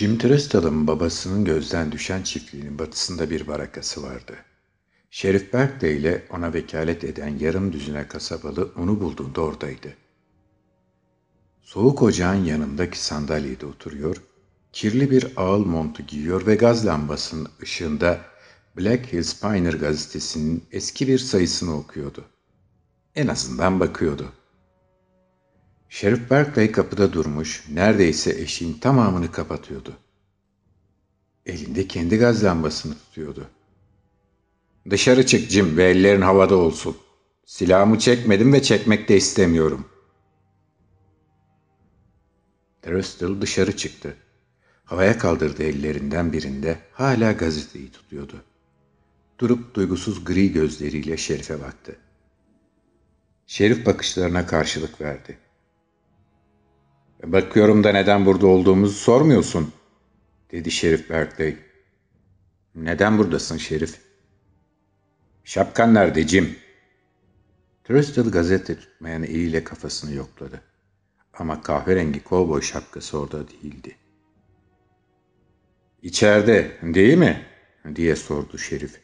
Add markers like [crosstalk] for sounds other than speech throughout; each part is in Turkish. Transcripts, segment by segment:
Jim Tristle'ın babasının gözden düşen çiftliğinin batısında bir barakası vardı. Şerif Berkeley ile ona vekalet eden yarım düzine kasabalı onu bulduğunda oradaydı. Soğuk ocağın yanındaki sandalyede oturuyor, kirli bir ağıl montu giyiyor ve gaz lambasının ışığında Black Hills Pioneer gazetesinin eski bir sayısını okuyordu. En azından bakıyordu. Şerif Berkeley kapıda durmuş, neredeyse eşiğin tamamını kapatıyordu. Elinde kendi gaz lambasını tutuyordu. Dışarı çık Jim ve ellerin havada olsun. Silahımı çekmedim ve çekmek de istemiyorum. Trustle dışarı çıktı. Havaya kaldırdığı ellerinden birinde hala gazeteyi tutuyordu. Durup duygusuz gri gözleriyle Şerif'e baktı. Şerif bakışlarına karşılık verdi. Bakıyorum da neden burada olduğumuzu sormuyorsun, dedi Şerif Berkeley. Neden buradasın Şerif? Şapkan nerede Jim? Trustle gazete tutmayan eliyle kafasını yokladı. Ama kahverengi kovboy şapkası orada değildi. İçeride değil mi? diye sordu Şerif.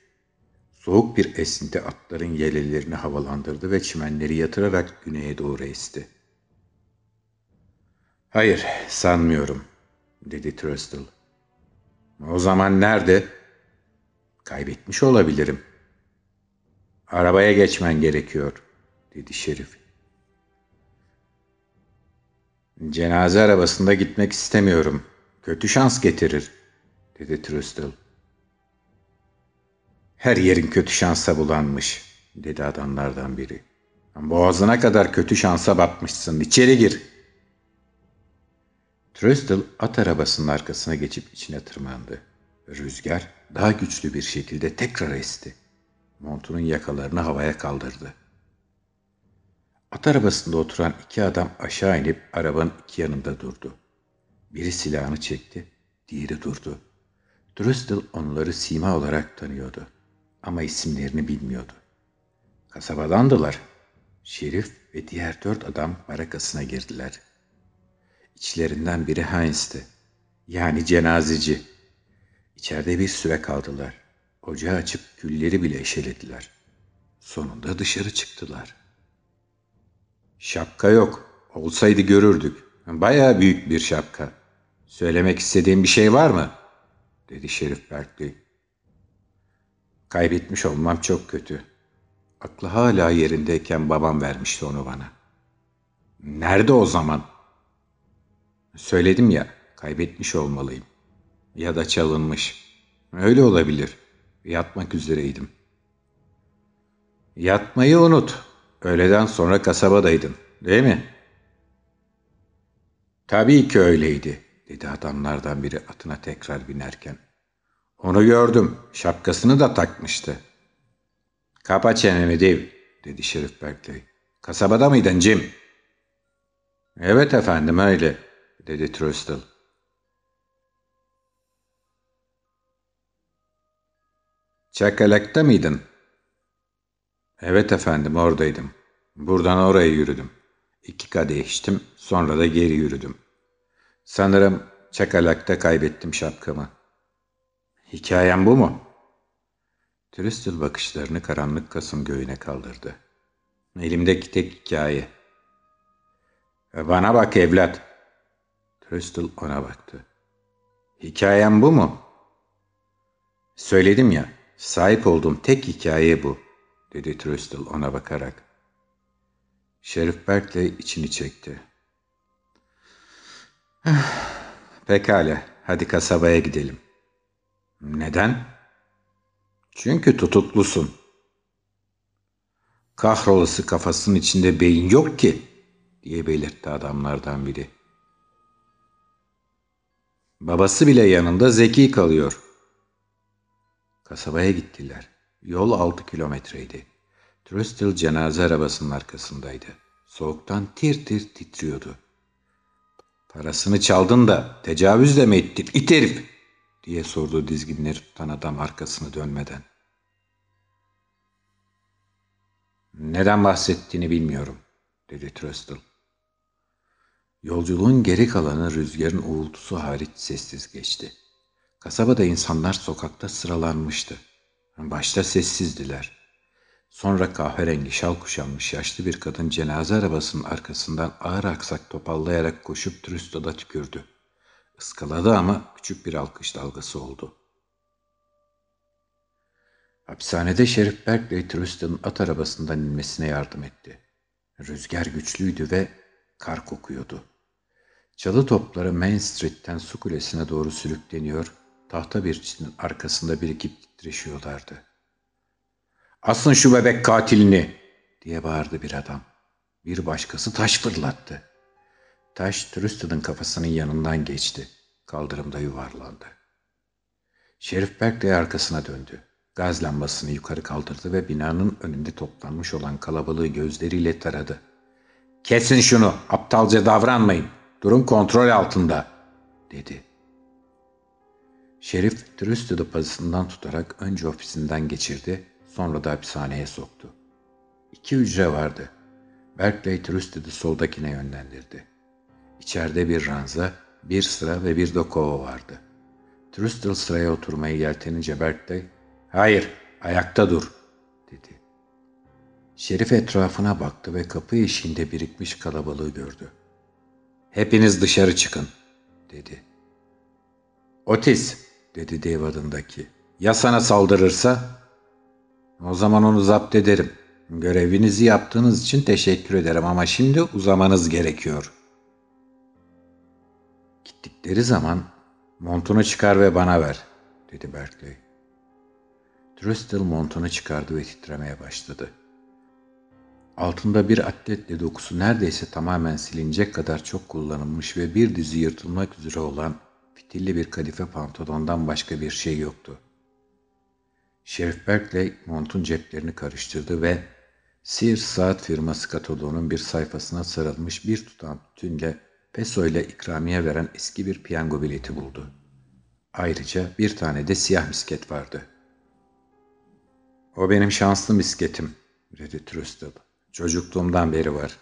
Soğuk bir esinti atların yelelerini havalandırdı ve çimenleri yatırarak güneye doğru esti. Hayır, sanmıyorum, dedi Trustle. O zaman nerede? Kaybetmiş olabilirim. Arabaya geçmen gerekiyor, dedi şerif. Cenaze arabasında gitmek istemiyorum. Kötü şans getirir, dedi Trustle. Her yerin kötü şansa bulanmış, dedi adamlardan biri. Boğazına kadar kötü şansa batmışsın. İçeri gir. Trustle at arabasının arkasına geçip içine tırmandı. Rüzgar daha güçlü bir şekilde tekrar esti. Montunun yakalarını havaya kaldırdı. At arabasında oturan iki adam aşağı inip arabanın iki yanında durdu. Biri silahını çekti, diğeri durdu. Trustle onları sima olarak tanıyordu ama isimlerini bilmiyordu. Kasabadandılar. Şerif ve diğer dört adam barakasına girdiler. İçlerinden biri Heinz'ti. Yani cenazeci. İçeride bir süre kaldılar. Ocağı açıp gülleri bile eşelediler. Sonunda dışarı çıktılar. Şapka yok. Olsaydı görürdük. Bayağı büyük bir şapka. Söylemek istediğin bir şey var mı? Dedi Şerif Berkeley. Kaybetmiş olmam çok kötü. Aklı hala yerindeyken babam vermişti onu bana. Nerede o zaman? Söyledim ya, kaybetmiş olmalıyım. Ya da çalınmış. Öyle olabilir. Yatmak üzereydim. Yatmayı unut. Öğleden sonra kasabadaydın, değil mi? Tabii ki öyleydi, dedi adamlardan biri atına tekrar binerken. Onu gördüm. Şapkasını da takmıştı. Kapa çeneni Dev, dedi Şerif Berkeley. Kasabada mıydın Jim? Evet efendim öyle, dedi Trustle. Çakalak'ta mıydın? Evet efendim oradaydım. Buradan oraya yürüdüm. İki kadeh içtim, sonra da geri yürüdüm. Sanırım Çakalak'ta kaybettim şapkamı. Hikayem bu mu? Tristel bakışlarını karanlık Kasım göğüne kaldırdı. Elimdeki tek hikaye. Bana bak evlat. Tristel ona baktı. Hikayem bu mu? Söyledim ya, sahip olduğum tek hikaye bu, dedi Tristel ona bakarak. Şerif Berkeley içini çekti. [sighs] Pekala, hadi kasabaya gidelim. Neden? Çünkü tutuklusun. Kahrolası kafasının içinde beyin yok ki, diye belirtti adamlardan biri. Babası bile yanında zeki kalıyor. Kasabaya gittiler. Yol altı kilometreydi. Trustle cenaze arabasının arkasındaydı. Soğuktan tir tir titriyordu. Parasını çaldın da tecavüz de mi ettin it herif diye sordu dizginleri tutan adam arkasını dönmeden. Neden bahsettiğini bilmiyorum dedi Trustle. Yolculuğun geri kalanı rüzgarın uğultusu hariç sessiz geçti. Kasabada insanlar sokakta sıralanmıştı. Başta sessizdiler. Sonra kahverengi şal kuşanmış yaşlı bir kadın cenaze arabasının arkasından ağır aksak topallayarak koşup Tristol'a tükürdü. Iskaladı ama küçük bir alkış dalgası oldu. Hapishanede Şerif Berkeley Tristol'un at arabasından inmesine yardım etti. Rüzgar güçlüydü ve kar kokuyordu. Çalı topları Main Street'ten su kulesine doğru sürükleniyor, tahta bir çitin arkasında birikip titreşiyorlardı. Asın şu bebek katilini diye bağırdı bir adam. Bir başkası taş fırlattı. Taş Tristol'ın kafasının yanından geçti. Kaldırımda yuvarlandı. Şerif Berkeley arkasına döndü. Gaz lambasını yukarı kaldırdı ve binanın önünde toplanmış olan kalabalığı gözleriyle taradı. Kesin şunu, aptalca davranmayın. Durum kontrol altında, dedi. Şerif Tristol'u pazısından tutarak önce ofisinden geçirdi, sonra da hapishaneye soktu. İki hücre vardı. Berkeley Tristol'u soldakine yönlendirdi. İçeride bir ranza, bir sıra ve bir de kova vardı. Tristol sıraya oturmayı yeltenince Berkeley, ''Hayır, ayakta dur.'' dedi. Şerif etrafına baktı ve kapı eşiğinde birikmiş kalabalığı gördü. ''Hepiniz dışarı çıkın.'' dedi. ''Otis'' dedi dev adındaki. ''Ya sana saldırırsa?'' ''O zaman onu zapt ederim. Görevinizi yaptığınız için teşekkür ederim ama şimdi uzamanız gerekiyor.'' Gittikleri zaman montunu çıkar ve bana ver, dedi Berkeley. Trustle montunu çıkardı ve titremeye başladı. Altında bir atletle dokusu neredeyse tamamen silinecek kadar çok kullanılmış ve bir dizi yırtılmak üzere olan fitilli bir kadife pantolondan başka bir şey yoktu. Şerif Berkeley montun ceplerini karıştırdı ve Sears saat firması kataloğunun bir sayfasına sarılmış bir tutam tütünle peso ile ikramiye veren eski bir piyango bileti buldu. Ayrıca bir tane de siyah misket vardı. O benim şanslı misketim, dedi Trustle. Çocukluğumdan beri var.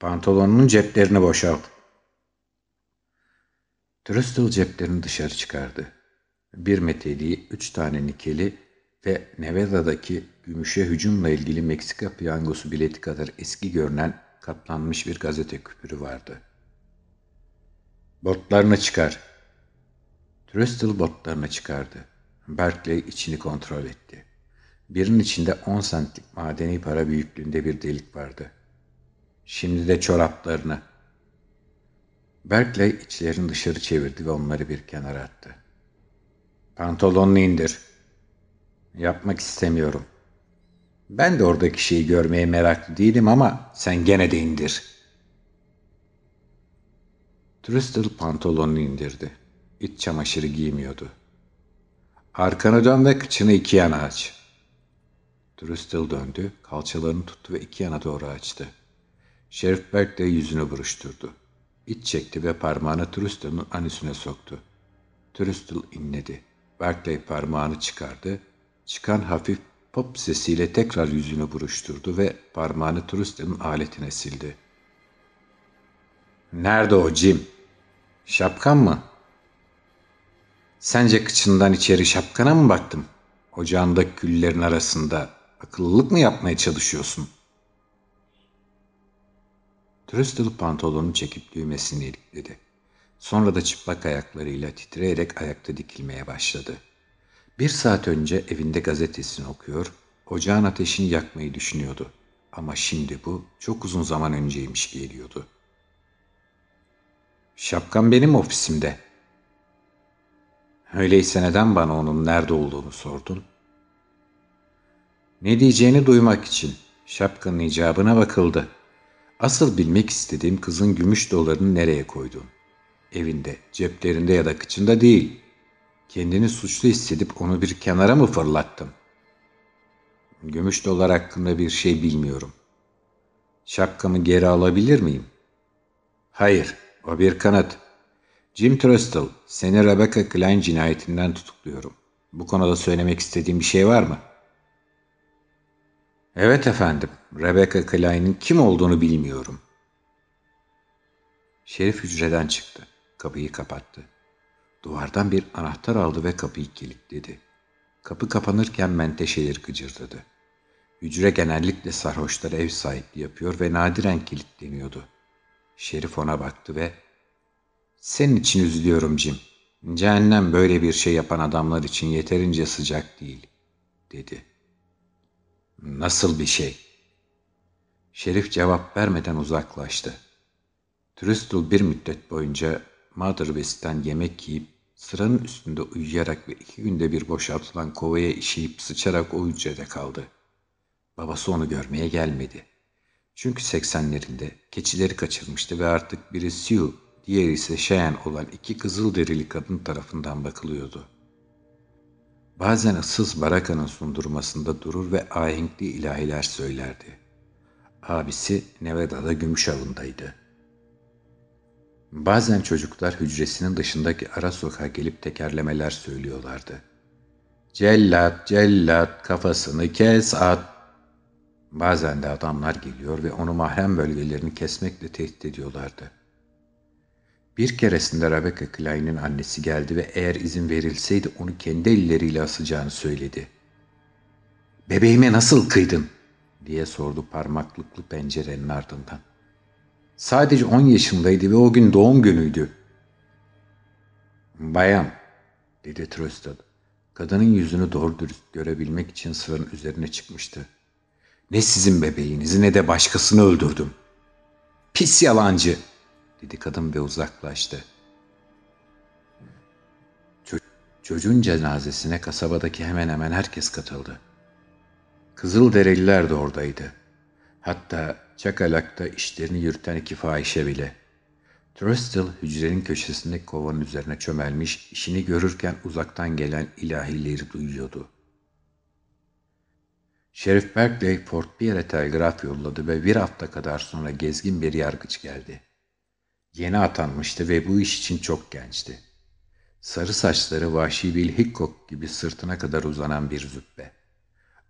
Pantolonunun ceplerini boşalt. Trustle ceplerini dışarı çıkardı. Bir meteliği, üç tane nikeli ve Nevada'daki gümüşe hücumla ilgili Meksika piyangosu bileti kadar eski görünen katlanmış bir gazete küpürü vardı. Botlarını çıkar. Trustle botlarını çıkardı. Berkeley içini kontrol etti. Birinin içinde 10 centlik madeni para büyüklüğünde bir delik vardı. Şimdi de çoraplarını. Berkeley içlerini dışarı çevirdi ve onları bir kenara attı. Pantolonunu indir. Yapmak istemiyorum. Ben de oradaki şeyi görmeye meraklı değilim ama sen gene de indir. Trustle pantolonunu indirdi. İç çamaşırı giymiyordu. Arkanı dön ve kıçını iki yana aç. Trustle döndü, kalçalarını tuttu ve iki yana doğru açtı. Sheriff Berk de yüzünü buruşturdu. İç çekti ve parmağını Trustle'ın anüsüne soktu. Trustle inledi. Berkeley parmağını çıkardı. Çıkan hafif pop sesiyle tekrar yüzünü buruşturdu ve parmağını Trustle'ın aletine sildi. ''Nerede o Jim? Şapkan mı?'' ''Sence kıçından içeri şapkana mı baktım? Ocağındaki küllerin arasında akıllılık mı yapmaya çalışıyorsun?'' Trustle pantolonunu çekip düğmesini ilikledi. Sonra da çıplak ayaklarıyla titreyerek ayakta dikilmeye başladı. Bir saat önce evinde gazetesini okuyor, ocağın ateşini yakmayı düşünüyordu. Ama şimdi bu çok uzun zaman önceymiş geliyordu. Şapkam benim ofisimde. Öyleyse neden bana onun nerede olduğunu sordun? Ne diyeceğini duymak için şapkanın icabına bakıldı. Asıl bilmek istediğim kızın gümüş dolarını nereye koydun? Evinde, ceplerinde ya da kıçında değil. Kendini suçlu hissedip onu bir kenara mı fırlattın? Gümüş dolar hakkında bir şey bilmiyorum. Şapkamı geri alabilir miyim? Hayır, o bir kanıt. Jim Trustle, seni Rebecca Klein cinayetinden tutukluyorum. Bu konuda söylemek istediğim bir şey var mı? Evet efendim, Rebecca Klein'in kim olduğunu bilmiyorum. Şerif hücreden çıktı. Kapıyı kapattı. Duvardan bir anahtar aldı ve kapıyı kilitledi. Kapı kapanırken menteşeleri gıcırdadı. Hücre genellikle sarhoşlara ev sahipliği yapıyor ve nadiren kilitleniyordu. Şerif ona baktı ve ''Senin için üzülüyorum Jim. Cehennem böyle bir şey yapan adamlar için yeterince sıcak değil.'' dedi. ''Nasıl bir şey?'' Şerif cevap vermeden uzaklaştı. Tristol bir müddet boyunca Mother West'ten yemek yiyip sıranın üstünde uyuyarak ve iki günde bir boşaltılan kovaya işeyip sıçarak o hücrede kaldı. Babası onu görmeye gelmedi. Çünkü seksenlerinde keçileri kaçırmıştı ve artık biri Sue, diğeri ise Cheyenne olan iki kızıl derili kadın tarafından bakılıyordu. Bazen ıssız barakanın sundurmasında durur ve ahenkli ilahiler söylerdi. Abisi Nevada'da gümüş avındaydı. Bazen çocuklar hücresinin dışındaki ara sokağa gelip tekerlemeler söylüyorlardı. Cellat, cellat, kafasını kes at. Bazen de adamlar geliyor ve onu mahrem bölgelerini kesmekle tehdit ediyorlardı. Bir keresinde Rebecca Klein'in annesi geldi ve eğer izin verilseydi onu kendi elleriyle asacağını söyledi. ''Bebeğime nasıl kıydın?'' diye sordu parmaklıklı pencerenin ardından. Sadece on yaşındaydı ve o gün doğum günüydü. Bayan, dedi Tröstel. Kadının yüzünü doğru dürüst görebilmek için sıranın üzerine çıkmıştı. Ne sizin bebeğinizi ne de başkasını öldürdüm. Pis yalancı, dedi kadın ve uzaklaştı. Çocuğun cenazesine kasabadaki hemen hemen herkes katıldı. Kızıl dereliler de oradaydı. Hatta Çakalak'ta işlerini yürüten iki fahişe bile. Trustle hücrenin köşesinde kovanın üzerine çömelmiş, işini görürken uzaktan gelen ilahileri duyuyordu. Şerif Berkeley Fort Pierre'e telgraf yolladı ve bir hafta kadar sonra gezgin bir yargıç geldi. Yeni atanmıştı ve bu iş için çok gençti. Sarı saçları vahşi Bill Hickok gibi sırtına kadar uzanan bir züppe.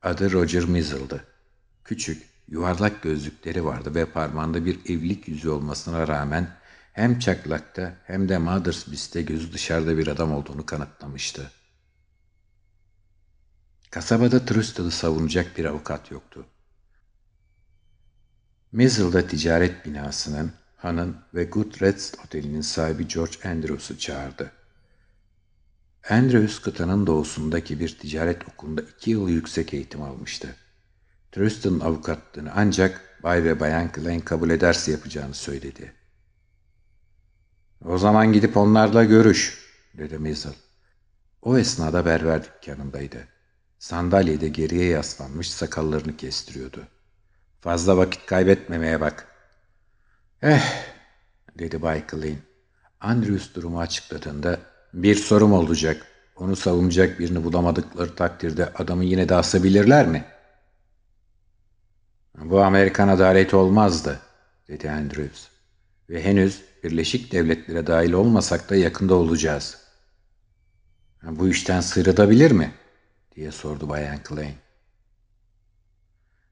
Adı Roger Mizzle'dı. Küçük, yuvarlak gözlükleri vardı ve parmağında bir evlilik yüzü olmasına rağmen hem çaklakta hem de Mothersbist'te gözü dışarıda bir adam olduğunu kanıtlamıştı. Kasabada Trustal'ı savunacak bir avukat yoktu. Mizzle'da ticaret binasının, Han'ın ve Good Reds Oteli'nin sahibi George Andrews'u çağırdı. Andrews kıtanın doğusundaki bir ticaret okulunda iki yıl yüksek eğitim almıştı. Thurston avukatlığını ancak Bay ve Bayan Klein kabul ederse yapacağını söyledi. O zaman gidip onlarla görüş, dedi Maisel. O esnada berber dükkanındaydı. Sandalyede geriye yaslanmış sakallarını kestiriyordu. Fazla vakit kaybetmemeye bak. Eh, dedi Bay Klein. Andrews durumu açıkladığında bir sorum olacak. Onu savunacak birini bulamadıkları takdirde adamı yine de asabilirler mi?'' Bu Amerikan adaleti olmazdı, dedi Andrews. Ve henüz Birleşik Devletlere dahil olmasak da yakında olacağız. Bu işten sıyrılabilir mi? diye sordu Bayan Klein.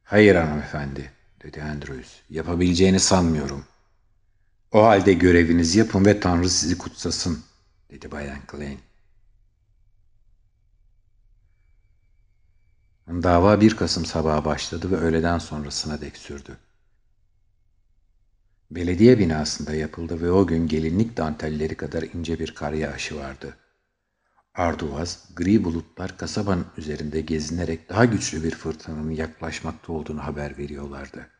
Hayır hanımefendi, dedi Andrews. Yapabileceğini sanmıyorum. O halde görevinizi yapın ve Tanrı sizi kutsasın, dedi Bayan Klein. Dava 1 Kasım sabahı başladı ve öğleden sonrasına dek sürdü. Belediye binasında yapıldı ve o gün gelinlik dantelleri kadar ince bir kar yağışı vardı. Arduvaz, gri bulutlar kasabanın üzerinde gezinerek daha güçlü bir fırtınanın yaklaşmakta olduğunu haber veriyorlardı.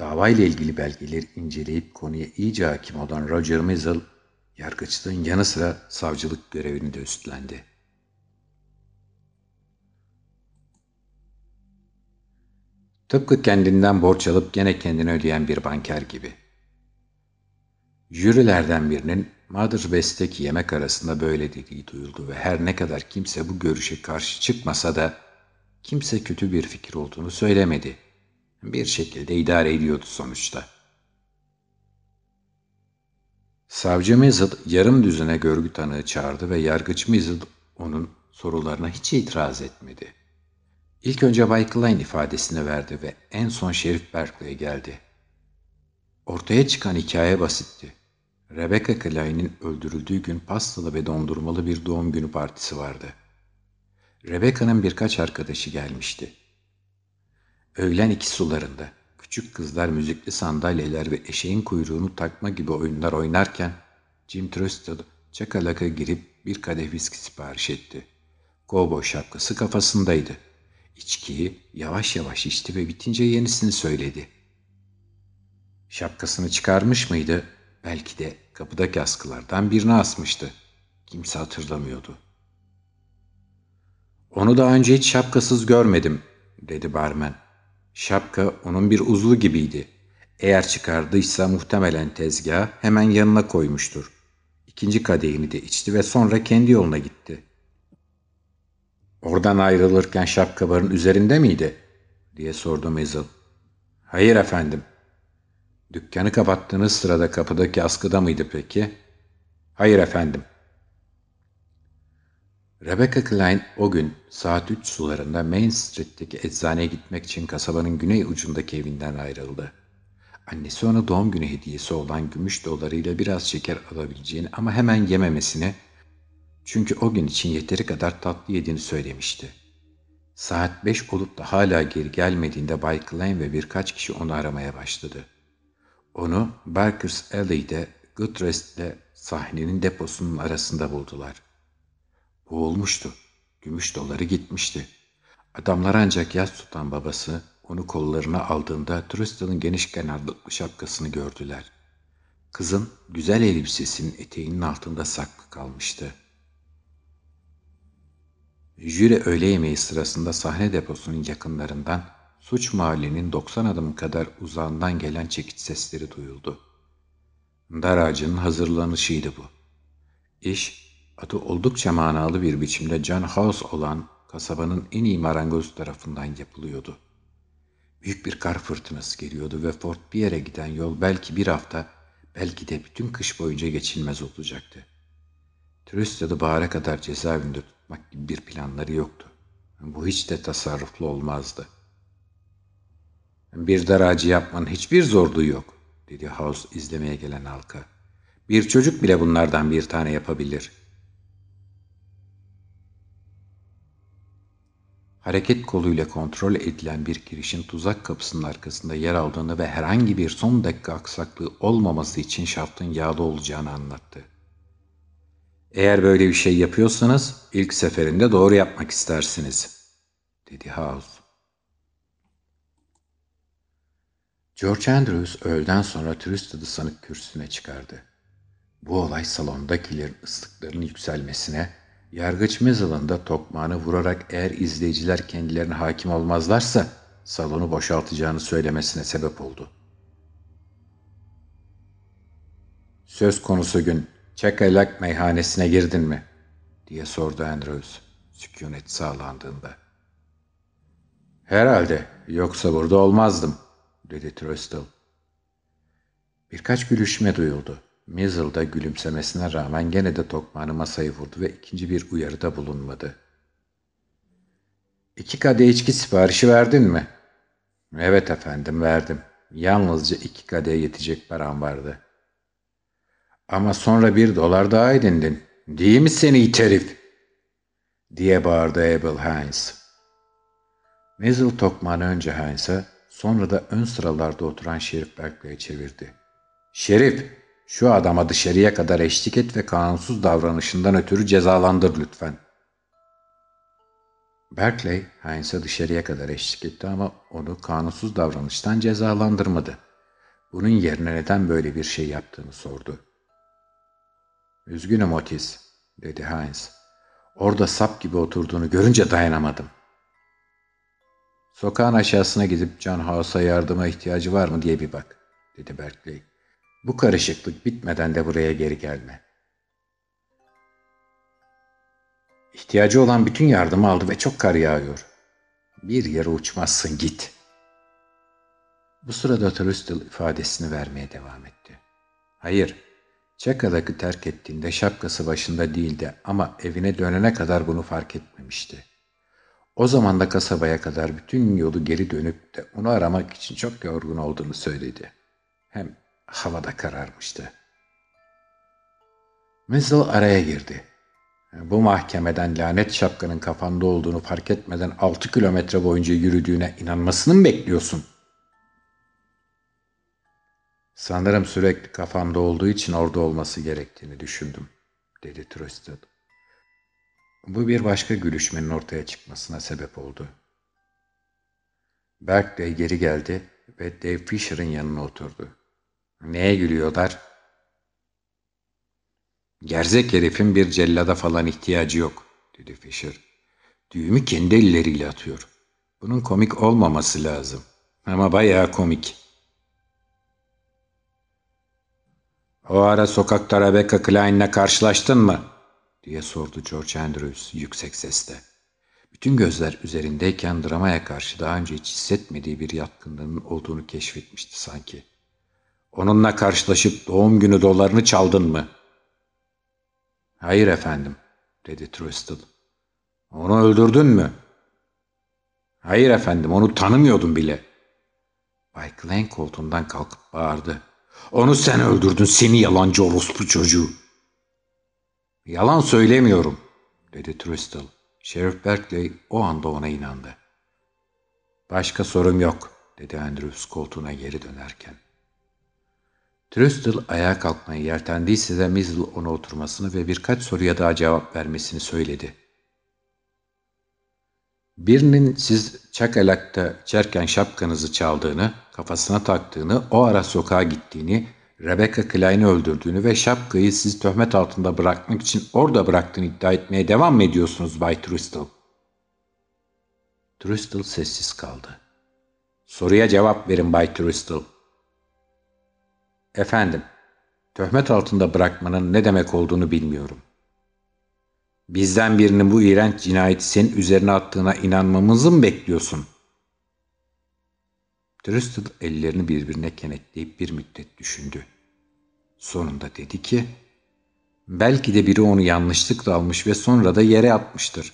Dava ile ilgili belgeleri inceleyip konuya iyice hakim olan Roger Mizzle, yargıçlığın yanı sıra savcılık görevini de üstlendi. Tıpkı kendinden borç alıp gene kendini ödeyen bir banker gibi. Jürilerden birinin Mother West'teki yemek arasında böyle dediği duyuldu ve her ne kadar kimse bu görüşe karşı çıkmasa da kimse kötü bir fikir olduğunu söylemedi. Bir şekilde idare ediyordu sonuçta. Savcı Mizzle yarım düzine görgü tanığı çağırdı ve yargıç Mizzle onun sorularına hiç itiraz etmedi. İlk önce Bay Klein ifadesini verdi ve en son Şerif Berkeley'e geldi. Ortaya çıkan hikaye basitti. Rebecca Klein'in öldürüldüğü gün pastalı ve dondurmalı bir doğum günü partisi vardı. Rebecca'nın birkaç arkadaşı gelmişti. Öğlen iki sularında küçük kızlar müzikli sandalyeler ve eşeğin kuyruğunu takma gibi oyunlar oynarken Jim Trusted çakalaka girip bir kadeh viski sipariş etti. Kovboy şapkası kafasındaydı. İçkiyi yavaş yavaş içti ve bitince yenisini söyledi. Şapkasını çıkarmış mıydı? Belki de kapıdaki askılardan birini asmıştı. Kimse hatırlamıyordu. Onu daha önce hiç şapkasız görmedim, dedi barmen. Şapka onun bir uzlu gibiydi. Eğer çıkardıysa muhtemelen tezgah hemen yanına koymuştur. İkinci kadehini de içti ve sonra kendi yoluna gitti. Oradan ayrılırken şapka barın üzerinde miydi? diye sordu Mezil. Hayır efendim. Dükkanı kapattığınız sırada kapıdaki askıda mıydı peki? Hayır efendim. Rebecca Klein o gün saat 3 sularında Main Street'teki eczaneye gitmek için kasabanın güney ucundaki evinden ayrıldı. Annesi ona doğum günü hediyesi olan gümüş dolarıyla biraz şeker alabileceğini ama hemen yememesini çünkü o gün için yeteri kadar tatlı yediğini söylemişti. Saat 5 olup da hala geri gelmediğinde Bay Klein ve birkaç kişi onu aramaya başladı. Onu Barker's Alley'de Goodrest'le sahnenin deposunun arasında buldular. Boğulmuştu. Gümüş doları gitmişti. Adamlar ancak yaz tutan babası onu kollarına aldığında Tristle'ın geniş kenarlıklı şapkasını gördüler. Kızın güzel elbisesinin eteğinin altında saklı kalmıştı. Jüri öğle yemeği sırasında sahne deposunun yakınlarından suç mahallinin 90 adım kadar uzağından gelen çekiç sesleri duyuldu. Dar ağacının hazırlanışıydı bu. İş adı oldukça manalı bir biçimde John House olan kasabanın en iyi marangoz tarafından yapılıyordu. Büyük bir kar fırtınası geliyordu ve Fort Pierre'e giden yol belki bir hafta, belki de bütün kış boyunca geçilmez olacaktı. Tristad'ı bahara kadar cezaevinde tutmak gibi bir planları yoktu. Bu hiç de tasarruflu olmazdı. Bir daracı yapmanın hiçbir zorluğu yok, dedi House izlemeye gelen halka. Bir çocuk bile bunlardan bir tane yapabilir. Hareket koluyla kontrol edilen bir girişin tuzak kapısının arkasında yer aldığını ve herhangi bir son dakika aksaklığı olmaması için şaftın yağlı olacağını anlattı. Eğer böyle bir şey yapıyorsanız ilk seferinde doğru yapmak istersiniz, dedi House. George Andrews öğleden sonra Tristed'ı sanık kürsüsüne çıkardı. Bu olay salondakilerin ıslıklarının yükselmesine Yargıç mezalında tokmağını vurarak eğer izleyiciler kendilerine hakim olmazlarsa salonu boşaltacağını söylemesine sebep oldu. Söz konusu gün Çakalak meyhanesine girdin mi? diye sordu Andrews sükunet sağlandığında. Herhalde yoksa burada olmazdım dedi Trustle. Birkaç gülüşme duyuldu. Mizzle da gülümsemesine rağmen gene de tokmağını masayı vurdu ve ikinci bir uyarıda bulunmadı. İki kadeh içki siparişi verdin mi? Evet efendim verdim. Yalnızca iki kadeh yetecek param vardı. Ama sonra bir dolar daha edindin. Değil mi seni it diye bağırdı Abel Hines. Mizzle tokmağını önce Hines'a sonra da ön sıralarda oturan Şerif Berkeley'e çevirdi. Şerif, şu adama dışarıya kadar eşlik et ve kanunsuz davranışından ötürü cezalandır lütfen. Berkeley, Heinz'e dışarıya kadar eşlik etti ama onu kanunsuz davranıştan cezalandırmadı. Bunun yerine neden böyle bir şey yaptığını sordu. Üzgünüm Otis, dedi Heinz. Orada sap gibi oturduğunu görünce dayanamadım. Sokağın aşağısına gidip John House'a yardıma ihtiyacı var mı diye bir bak, dedi Berkeley. Bu karışıklık bitmeden de buraya geri gelme. İhtiyacı olan bütün yardımı aldı ve çok kar yağıyor. Bir yere uçmazsın git. Bu sırada Trustle ifadesini vermeye devam etti. Hayır, Çakadak'ı terk ettiğinde şapkası başında değildi ama evine dönene kadar bunu fark etmemişti. O zaman da kasabaya kadar bütün yolu geri dönüp de onu aramak için çok yorgun olduğunu söyledi. Hem Havada kararmıştı. Mizzle araya girdi. Bu mahkemeden lanet şapkanın kafanda olduğunu fark etmeden altı kilometre boyunca yürüdüğüne inanmasını mı bekliyorsun? Sanırım sürekli kafamda olduğu için orada olması gerektiğini düşündüm, dedi Trusted. Bu bir başka gülüşmenin ortaya çıkmasına sebep oldu. Berkeley geri geldi ve Dave Fisher'ın yanına oturdu. Neye gülüyorlar? Gerzek herifin bir cellada falan ihtiyacı yok, dedi Fisher. Düğümü kendi elleriyle atıyor. Bunun komik olmaması lazım. Ama bayağı komik. O ara sokakta Rebecca Klein'le karşılaştın mı? diye sordu George Andrews yüksek sesle. Bütün gözler üzerindeyken dramaya karşı daha önce hiç hissetmediği bir yatkınlığının olduğunu keşfetmişti sanki. Onunla karşılaşıp doğum günü dolarını çaldın mı? Hayır efendim, dedi Trusted. Onu öldürdün mü? Hayır efendim, onu tanımıyordum bile. Bay Klein koltuğundan kalkıp bağırdı. Onu sen öldürdün, seni yalancı orospu çocuğu. Yalan söylemiyorum, dedi Trusted. Sheriff Berkeley o anda ona inandı. Başka sorum yok, dedi Andrews koltuğuna geri dönerken. Trustle ayağa kalkmayı yeltendiyse de Mizzle ona oturmasını ve birkaç soruya daha cevap vermesini söyledi. Birinin siz Çakalak'ta içerken şapkanızı çaldığını, kafasına taktığını, o ara sokağa gittiğini, Rebecca Klein'i öldürdüğünü ve şapkayı siz töhmet altında bırakmak için orada bıraktığını iddia etmeye devam mı ediyorsunuz Bay Trustle? Trustle sessiz kaldı. Soruya cevap verin Bay Trustle. Efendim, töhmet altında bırakmanın ne demek olduğunu bilmiyorum. Bizden birinin bu iğrenç cinayeti senin üzerine attığına inanmamızı mı bekliyorsun? Trusted ellerini birbirine kenetleyip bir müddet düşündü. Sonunda dedi ki, belki de biri onu yanlışlıkla almış ve sonra da yere atmıştır.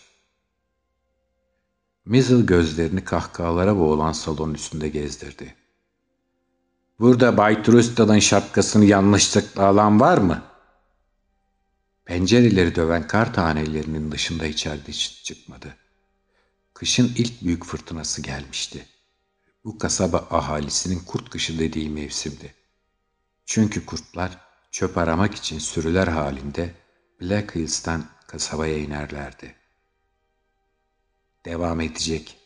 Mizzle gözlerini kahkahalara boğulan salon üstünde gezdirdi. Burada Bay Trusted'ın şapkasını yanlışlıkla alan var mı? Pencereleri döven kar tanelerinin dışında içeride hiç çıkmadı. Kışın ilk büyük fırtınası gelmişti. Bu kasaba ahalisinin kurt kışı dediği mevsimdi. Çünkü kurtlar çöp aramak için sürüler halinde Black Hills'tan kasabaya inerlerdi. Devam edecek